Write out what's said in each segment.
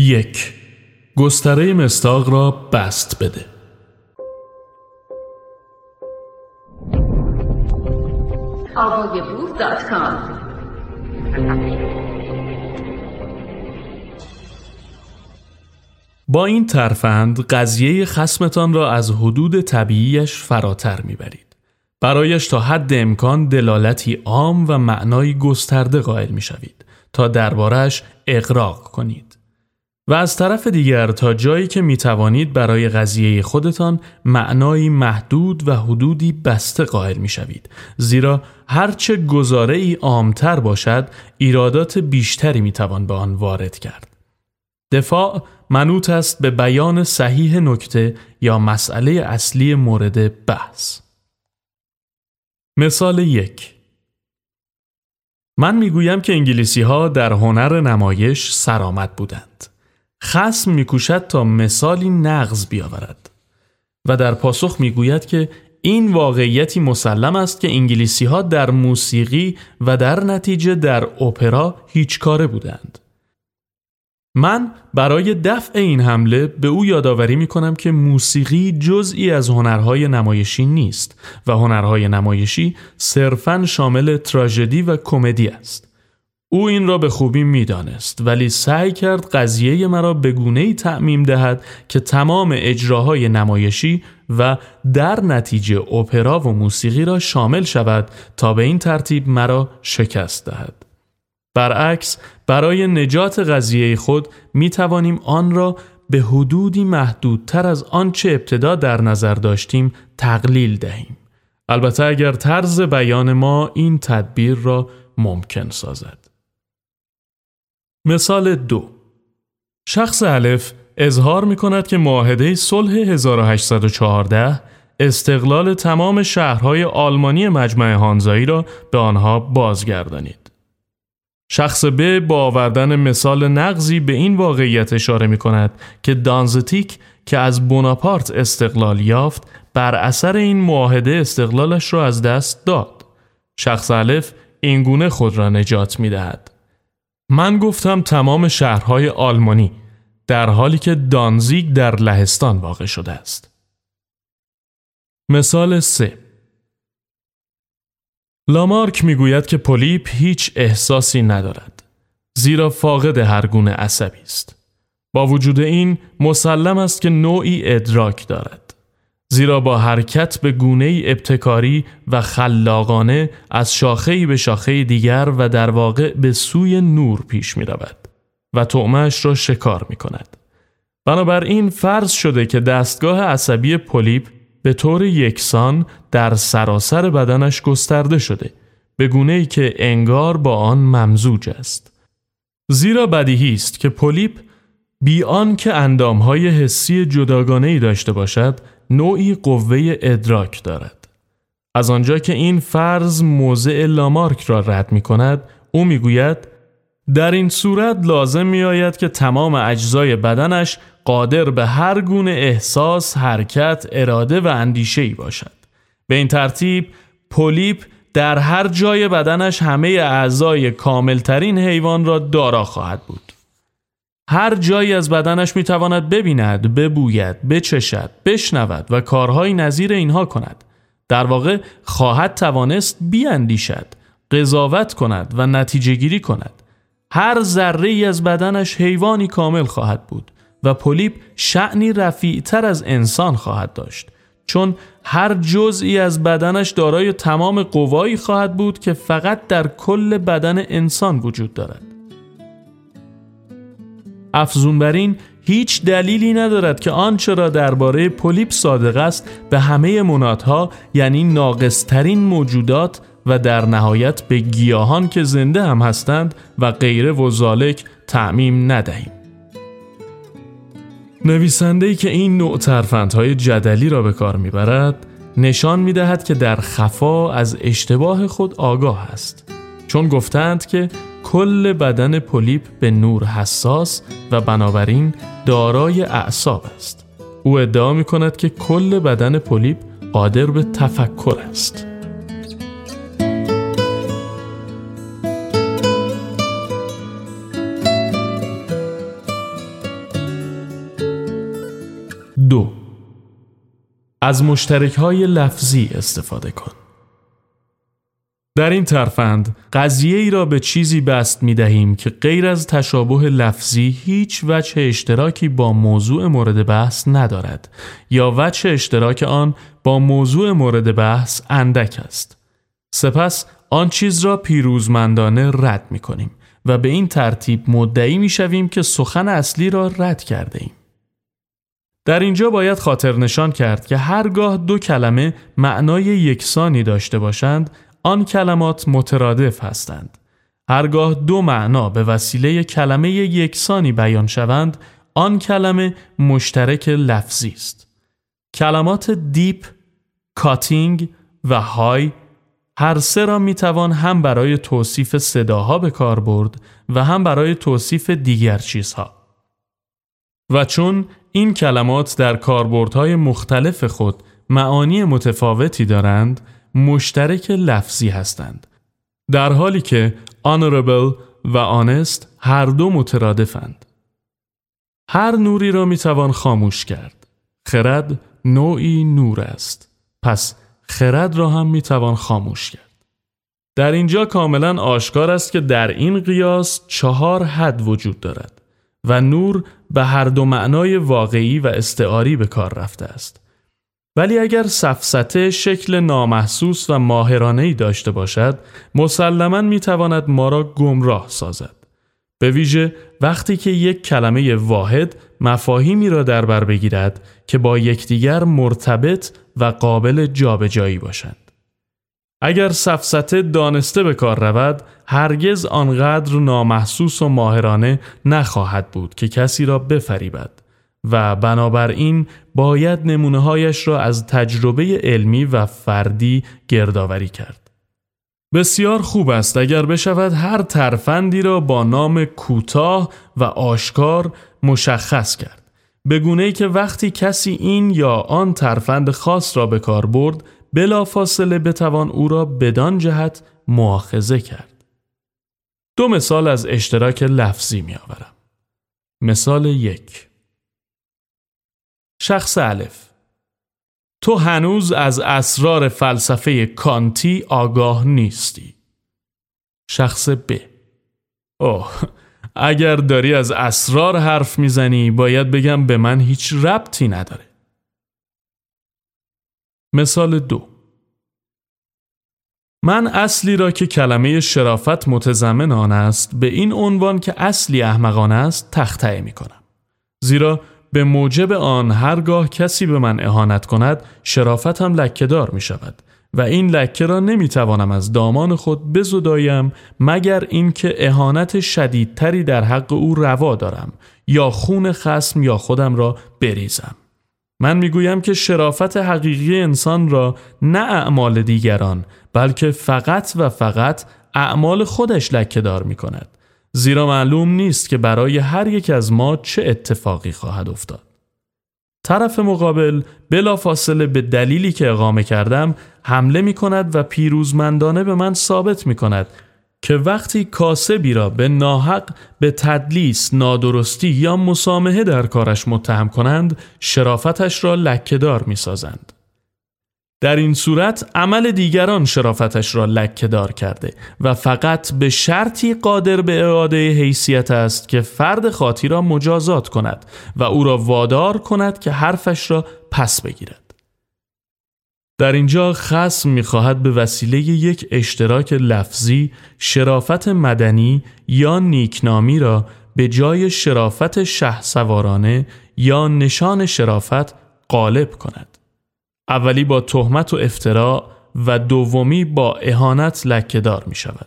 یک گستره مستاق را بست بده با این ترفند قضیه خسمتان را از حدود طبیعیش فراتر می‌برید. برایش تا حد امکان دلالتی عام و معنای گسترده قائل می‌شوید تا دربارش اقراق کنید. و از طرف دیگر تا جایی که می توانید برای قضیه خودتان معنایی محدود و حدودی بسته قائل می شوید. زیرا هرچه گزاره ای عامتر باشد ایرادات بیشتری می توان به آن وارد کرد. دفاع منوط است به بیان صحیح نکته یا مسئله اصلی مورد بحث. مثال یک من می‌گویم که انگلیسی ها در هنر نمایش سرآمد بودند. خسم میکوشد تا مثالی نغز بیاورد و در پاسخ می‌گوید که این واقعیتی مسلم است که انگلیسی ها در موسیقی و در نتیجه در اپرا هیچ کاره بودند. من برای دفع این حمله به او یادآوری می کنم که موسیقی جزئی از هنرهای نمایشی نیست و هنرهای نمایشی صرفاً شامل تراژدی و کمدی است. او این را به خوبی می‌دانست ولی سعی کرد قضیه مرا به گونه ای تعمیم دهد که تمام اجراهای نمایشی و در نتیجه اپرا و موسیقی را شامل شود تا به این ترتیب مرا شکست دهد. برعکس برای نجات قضیه خود می توانیم آن را به حدودی محدودتر از آنچه ابتدا در نظر داشتیم تقلیل دهیم. البته اگر طرز بیان ما این تدبیر را ممکن سازد. مثال دو شخص الف اظهار می کند که معاهده صلح 1814 استقلال تمام شهرهای آلمانی مجمع هانزایی را به آنها بازگردانید. شخص ب با آوردن مثال نقضی به این واقعیت اشاره می کند که دانزتیک که از بوناپارت استقلال یافت بر اثر این معاهده استقلالش را از دست داد. شخص الف اینگونه خود را نجات می دهد. من گفتم تمام شهرهای آلمانی در حالی که دانزیگ در لهستان واقع شده است. مثال 3 لامارک می‌گوید که پولیپ هیچ احساسی ندارد زیرا فاقد هر گونه عصبی است. با وجود این مسلم است که نوعی ادراک دارد. زیرا با حرکت به گونه ابتکاری و خلاقانه از شاخه به شاخه دیگر و در واقع به سوی نور پیش می رود و تعمهش را شکار می کند. بنابراین فرض شده که دستگاه عصبی پولیپ به طور یکسان در سراسر بدنش گسترده شده به گونه ای که انگار با آن ممزوج است. زیرا بدیهی است که پولیپ بی آن که اندامهای حسی جداگانه ای داشته باشد نوعی قوه ادراک دارد. از آنجا که این فرض موضع لامارک را رد می کند، او می گوید در این صورت لازم می آید که تمام اجزای بدنش قادر به هر گونه احساس، حرکت، اراده و اندیشه ای باشد. به این ترتیب پولیپ در هر جای بدنش همه اعضای کاملترین حیوان را دارا خواهد بود. هر جایی از بدنش می تواند ببیند، ببوید، بچشد، بشنود و کارهای نظیر اینها کند. در واقع خواهد توانست بیاندیشد، قضاوت کند و نتیجه گیری کند. هر ذره ای از بدنش حیوانی کامل خواهد بود و پولیپ شعنی رفیعتر از انسان خواهد داشت چون هر جزئی از بدنش دارای تمام قوایی خواهد بود که فقط در کل بدن انسان وجود دارد. افزون بر این هیچ دلیلی ندارد که آنچه را درباره پولیپ صادق است به همه منادها یعنی ناقصترین موجودات و در نهایت به گیاهان که زنده هم هستند و غیره و ذالک تعمیم ندهیم. نویسنده که این نوع ترفندهای جدلی را به کار می‌برد نشان می‌دهد که در خفا از اشتباه خود آگاه است چون گفتند که کل بدن پولیپ به نور حساس و بنابراین دارای اعصاب است. او ادعا می کند که کل بدن پولیپ قادر به تفکر است. دو از مشترک های لفظی استفاده کن. در این ترفند قضیه ای را به چیزی بست می دهیم که غیر از تشابه لفظی هیچ وجه اشتراکی با موضوع مورد بحث ندارد یا وجه اشتراک آن با موضوع مورد بحث اندک است. سپس آن چیز را پیروزمندانه رد می کنیم و به این ترتیب مدعی می شویم که سخن اصلی را رد کرده ایم. در اینجا باید خاطر نشان کرد که هرگاه دو کلمه معنای یکسانی داشته باشند آن کلمات مترادف هستند. هرگاه دو معنا به وسیله کلمه یکسانی بیان شوند آن کلمه مشترک لفظی است. کلمات deep، cutting و high هر سه را می توان هم برای توصیف صداها به کار برد و هم برای توصیف دیگر چیزها. و چون این کلمات در کاربردهای مختلف خود معانی متفاوتی دارند، مشترک لفظی هستند. در حالی که honorable و honest هر دو مترادفند. هر نوری را می توان خاموش کرد. خرد نوعی نور است. پس خرد را هم می توان خاموش کرد. در اینجا کاملا آشکار است که در این قیاس چهار حد وجود دارد و نور به هر دو معنای واقعی و استعاری به کار رفته است. ولی اگر سفسته شکل نامحسوس و ماهرانه ای داشته باشد مسلما می تواند ما را گمراه سازد. به ویژه وقتی که یک کلمه واحد مفاهیمی را در بر بگیرد که با یکدیگر مرتبط و قابل جابجایی باشند. اگر سفسته دانسته به کار رود هرگز آنقدر نامحسوس و ماهرانه نخواهد بود که کسی را بفریبد و بنابراین باید نمونه هایش را از تجربه علمی و فردی گردآوری کرد. بسیار خوب است اگر بشود هر ترفندی را با نام کوتاه و آشکار مشخص کرد. به گونه ای که وقتی کسی این یا آن ترفند خاص را به کار برد بلا فاصله بتوان او را بدان جهت معاخزه کرد. دو مثال از اشتراک لفظی می آورم. مثال یک شخص الف تو هنوز از اسرار فلسفه کانتی آگاه نیستی. شخص ب اوه اگر داری از اسرار حرف می‌زنی باید بگم به من هیچ ربطی نداره. مثال دو من اصلی را که کلمه شرافت متضمن آن است به این عنوان که اصلی احمقانه است تخته می کنم. زیرا به موجب آن هرگاه کسی به من اهانت کند شرافت هم لکهدار می شود و این لکه را نمی توانم از دامان خود بزدایم مگر اینکه اهانت شدیدتری در حق او روا دارم یا خون خسم یا خودم را بریزم. من می‌گویم که شرافت حقیقی انسان را نه اعمال دیگران بلکه فقط و فقط اعمال خودش لکه دار می کند. زیرا معلوم نیست که برای هر یک از ما چه اتفاقی خواهد افتاد. طرف مقابل بلا فاصله به دلیلی که اقامه کردم حمله می کند و پیروزمندانه به من ثابت می کند که وقتی کاسبی را به ناحق به تدلیس، نادرستی یا مسامحه در کارش متهم کنند شرافتش را لکهدار می سازند. در این صورت عمل دیگران شرافتش را لکه دار کرده و فقط به شرطی قادر به اعاده حیثیت است که فرد خاطی را مجازات کند و او را وادار کند که حرفش را پس بگیرد. در اینجا خصم می‌خواهد به وسیله یک اشتراک لفظی شرافت مدنی یا نیکنامی را به جای شرافت شه سوارانه یا نشان شرافت غالب کند. اولی با تهمت و افتراع و دومی با اهانت لکهدار می شود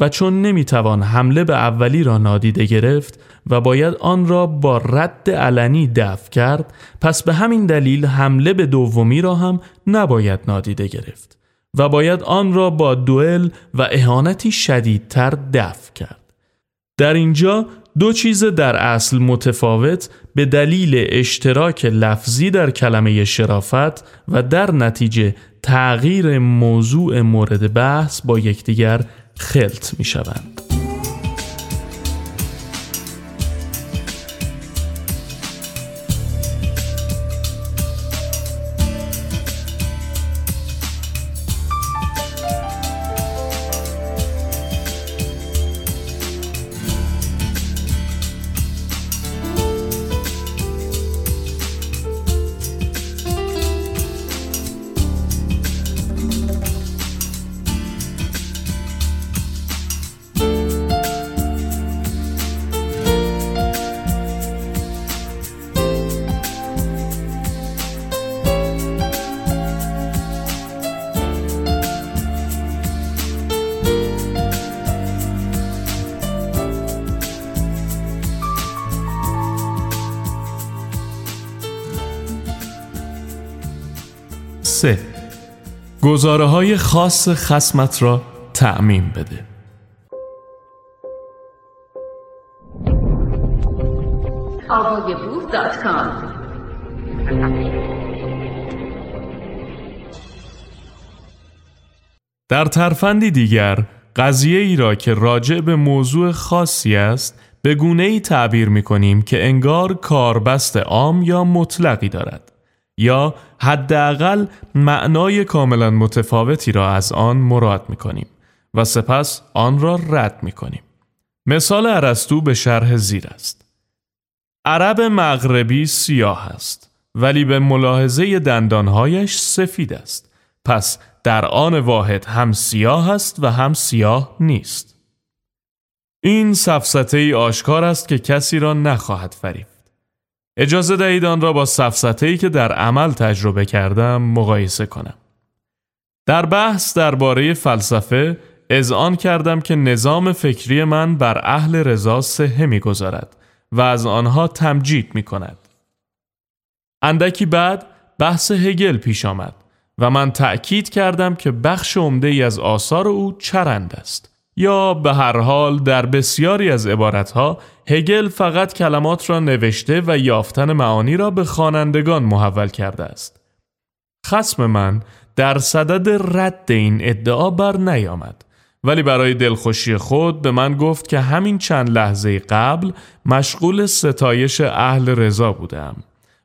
و چون نمی‌توان حمله به اولی را نادیده گرفت و باید آن را با رد علنی دفع کرد پس به همین دلیل حمله به دومی را هم نباید نادیده گرفت و باید آن را با دوئل و اهانتی شدیدتر دفع کرد. در اینجا دو چیز در اصل متفاوت به دلیل اشتراک لفظی در کلمه شرافت و در نتیجه تغییر موضوع مورد بحث با یکدیگر خلط می شوند. سه. گزاره های خاص خسمت را تعمین بده. در ترفندی دیگر قضیه ای را که راجع به موضوع خاصی است به گونه ای تعبیر می کنیم که انگار کاربست عام یا مطلقی دارد یا حداقل معنای کاملا متفاوتی را از آن مراد می کنیم و سپس آن را رد می کنیم. مثال عرستو به شرح زیر است. عرب مغربی سیاه است ولی به ملاحظه دندانهایش سفید است. پس در آن واحد هم سیاه است و هم سیاه نیست. این سفسته ای آشکار است که کسی را نخواهد فریفت. اجازه دهید آن را با سفسته که در عمل تجربه کردم مقایسه کنم. در بحث درباره فلسفه آن کردم که نظام فکری من بر اهل رضا صحه می‌گذارد و از آنها تمجید می کند. اندکی بعد بحث هگل پیش آمد و من تأکید کردم که بخش عمده ای از آثار او چرند است یا به هر حال در بسیاری از عبارتها هگل فقط کلمات را نوشته و یافتن معانی را به خوانندگان محول کرده است. خسم من در صدد رد این ادعا بر نیامد ولی برای دلخوشی خود به من گفت که همین چند لحظه قبل مشغول ستایش اهل رضا بودم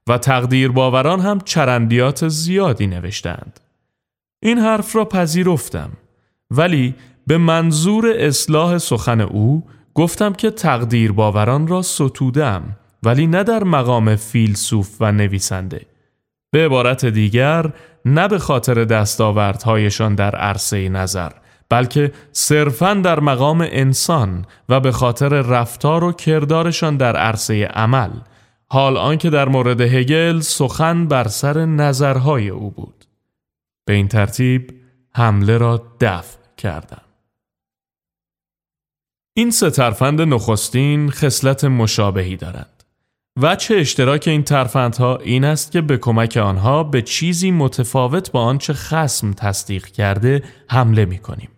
و تقدیر باوران هم چرندیات زیادی نوشتند. این حرف را پذیرفتم ولی به منظور اصلاح سخن او گفتم که تقدیر باوران را ستودم ولی نه در مقام فیلسوف و نویسنده. به عبارت دیگر نه به خاطر دستاوردهایشان در عرصه نظر بلکه صرفا در مقام انسان و به خاطر رفتار و کردارشان در عرصه عمل. حال آنکه در مورد هگل سخن بر سر نظرهای او بود. به این ترتیب حمله را دفع کردم. این سه ترفند نخستین خصلت مشابهی دارند وچه اشتراک این ترفندها این است که به کمک آنها به چیزی متفاوت با آنچه خسم تصدیق کرده حمله می کنیم.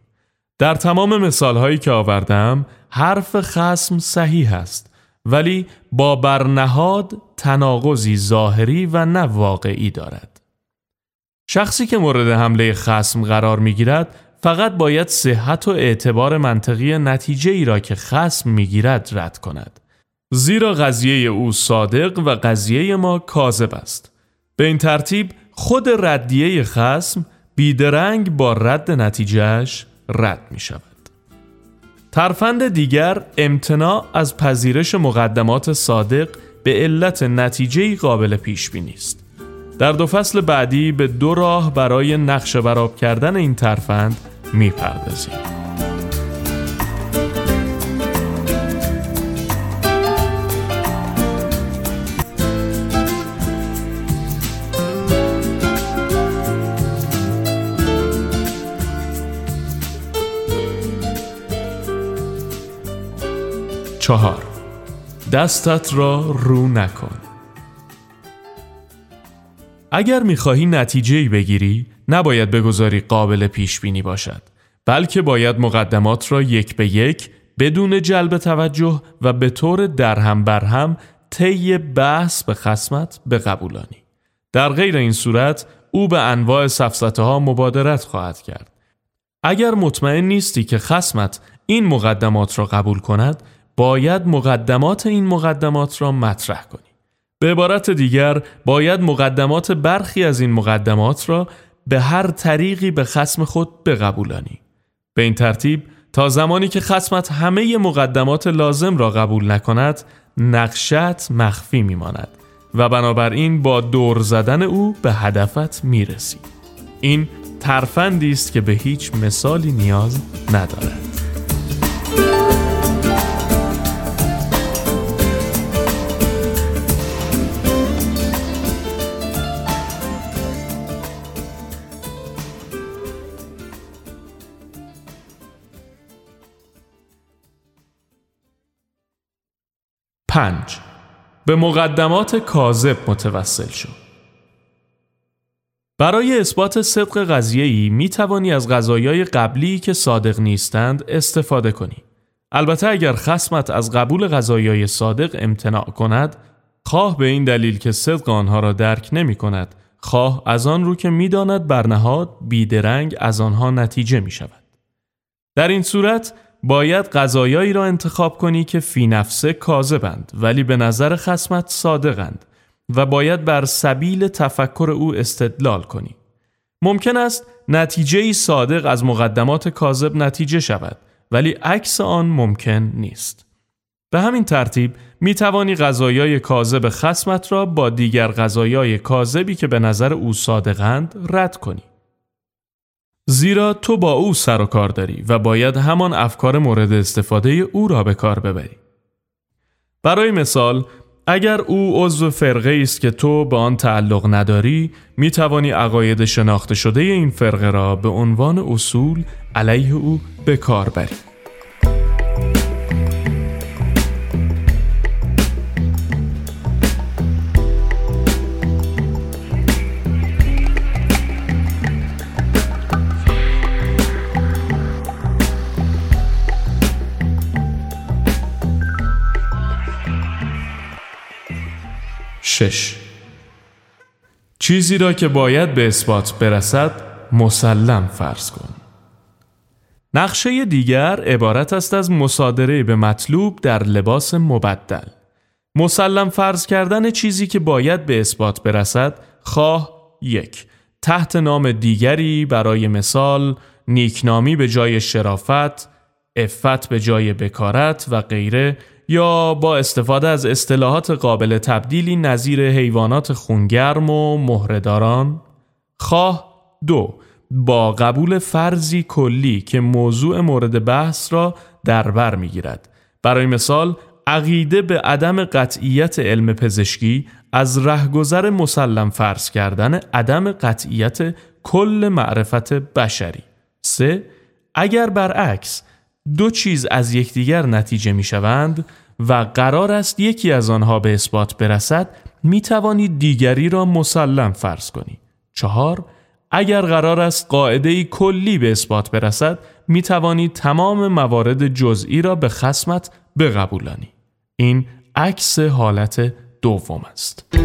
در تمام مثالهایی که آوردم حرف خسم صحیح است ولی با برنهاد تناقضی ظاهری و نه واقعی دارد. شخصی که مورد حمله خسم قرار می گیرد فقط باید صحت و اعتبار منطقی نتیجه ای را که خسم می گیرد رد کند. زیرا قضیه او صادق و قضیه ما کاذب است. به این ترتیب خود ردیه خسم بیدرنگ با رد نتیجهش رد می شود. ترفند دیگر امتناع از پذیرش مقدمات صادق به علت نتیجه قابل پیش بینی است. در دو فصل بعدی به دو راه برای نقش براب کردن این ترفند می‌پردازیم. چهار دستت را رو نکن اگر می‌خواهی نتیجه بگیری نباید بگذاری قابل پیش بینی باشد بلکه باید مقدمات را یک به یک بدون جلب توجه و به طور درهم برهم طی بحث به خسمت به قبولانی در غیر این صورت او به انواع سفسته ها مبادرت خواهد کرد اگر مطمئن نیستی که خسمت این مقدمات را قبول کند باید مقدمات این مقدمات را مطرح کنی. به عبارت دیگر باید مقدمات برخی از این مقدمات را به هر طریقی به خسم خود بقبولانی. به این ترتیب تا زمانی که خسمت همه مقدمات لازم را قبول نکند نقشت مخفی میماند و بنابراین با دور زدن او به هدفت می‌رسی. این ترفندی است که به هیچ مثالی نیاز ندارد. پنج به مقدمات کاذب متوسل شو برای اثبات صدق قضیه‌ای می توانی از غذایای قبلی که صادق نیستند استفاده کنی. البته اگر خسمت از قبول غذایای صادق امتناع کند، خواه به این دلیل که صدق آنها را درک نمی کند، خواه از آن رو که می‌داند برنهاد بیدرنگ از آنها نتیجه می شود. در این صورت باید غذایایی را انتخاب کنی که فی نفسه کاذبند ولی به نظر خسمت صادقند و باید بر سبیل تفکر او استدلال کنی. ممکن است نتیجه صادق از مقدمات کاذب نتیجه شود ولی عکس آن ممکن نیست. به همین ترتیب می توانی غذایای کاذب خسمت را با دیگر غذایای کاذبی که به نظر او صادقند رد کنی. زیرا تو با او سر و کار داری و باید همان افکار مورد استفاده او را به کار ببری. برای مثال اگر او عضو فرقه است که تو به آن تعلق نداری می توانی عقاید شناخته شده این فرقه را به عنوان اصول علیه او به کار بری. شش. چیزی را که باید به اثبات برسد مسلم فرض کن. نقشه دیگر عبارت است از مصادره به مطلوب در لباس مبدل. مسلم فرض کردن چیزی که باید به اثبات برسد خواه یک. تحت نام دیگری برای مثال نیکنامی به جای شرافت افت به جای بکارت و غیره یا با استفاده از اصطلاحات قابل تبدیلی نظیر حیوانات خونگرم و مهرداران خواه دو با قبول فرضی کلی که موضوع مورد بحث را در بر می‌گیرد. برای مثال عقیده به عدم قطعیت علم پزشکی از رهگذر مسلم فرض کردن عدم قطعیت کل معرفت بشری. سه اگر برعکس دو چیز از یکدیگر نتیجه می شوند و قرار است یکی از آنها به اثبات برسد می توانید دیگری را مسلم فرض کنید. چهار اگر قرار است قاعده کلی به اثبات برسد می توانید تمام موارد جزئی را به خسمت بقبولانی. این عکس حالت دوم است.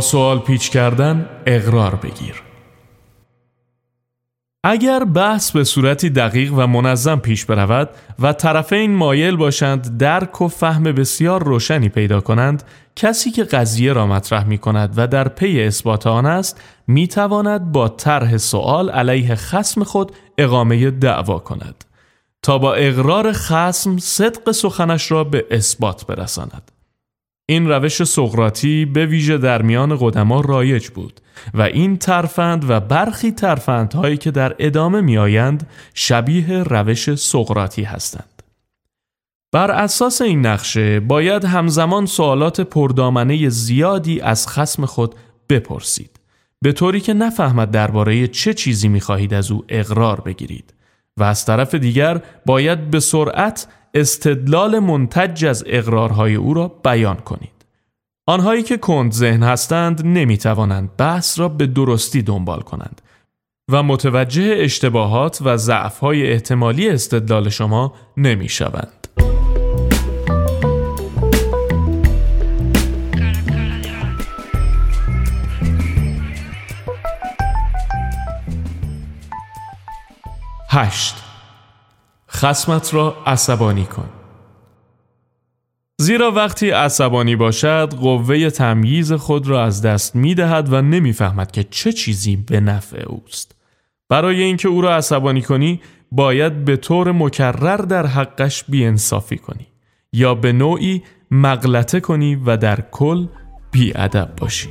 سوال پیچ کردن اقرار بگیر. اگر بحث به صورتی دقیق و منظم پیش برود و طرفین مایل باشند درک و فهم بسیار روشنی پیدا کنند کسی که قضیه را مطرح می کند و در پی اثبات آن است می تواند با طرح سوال علیه خسم خود اقامه دعوا کند تا با اقرار خسم صدق سخنش را به اثبات برساند. این روش سقراطی به ویژه در میان قدما رایج بود و این ترفند و برخی ترفندهایی که در ادامه میآیند شبیه روش سقراطی هستند. بر اساس این نقشه باید همزمان سوالات پردامنه زیادی از خسم خود بپرسید به طوری که نفهمد درباره چه چیزی می‌خواهید از او اقرار بگیرید و از طرف دیگر باید به سرعت استدلال منتج از اقرارهای او را بیان کنید. آنهایی که کند ذهن هستند نمی توانند بحث را به درستی دنبال کنند و متوجه اشتباهات و ضعفهای احتمالی استدلال شما نمی شوند. هشت خسمت را عصبانی کن زیرا وقتی عصبانی باشد قوه تمییز خود را از دست می دهد و نمی‌فهمد که چه چیزی به نفع اوست. برای اینکه او را عصبانی کنی باید به طور مکرر در حقش بیانصافی کنی یا به نوعی مغلطه کنی و در کل بیادب باشی.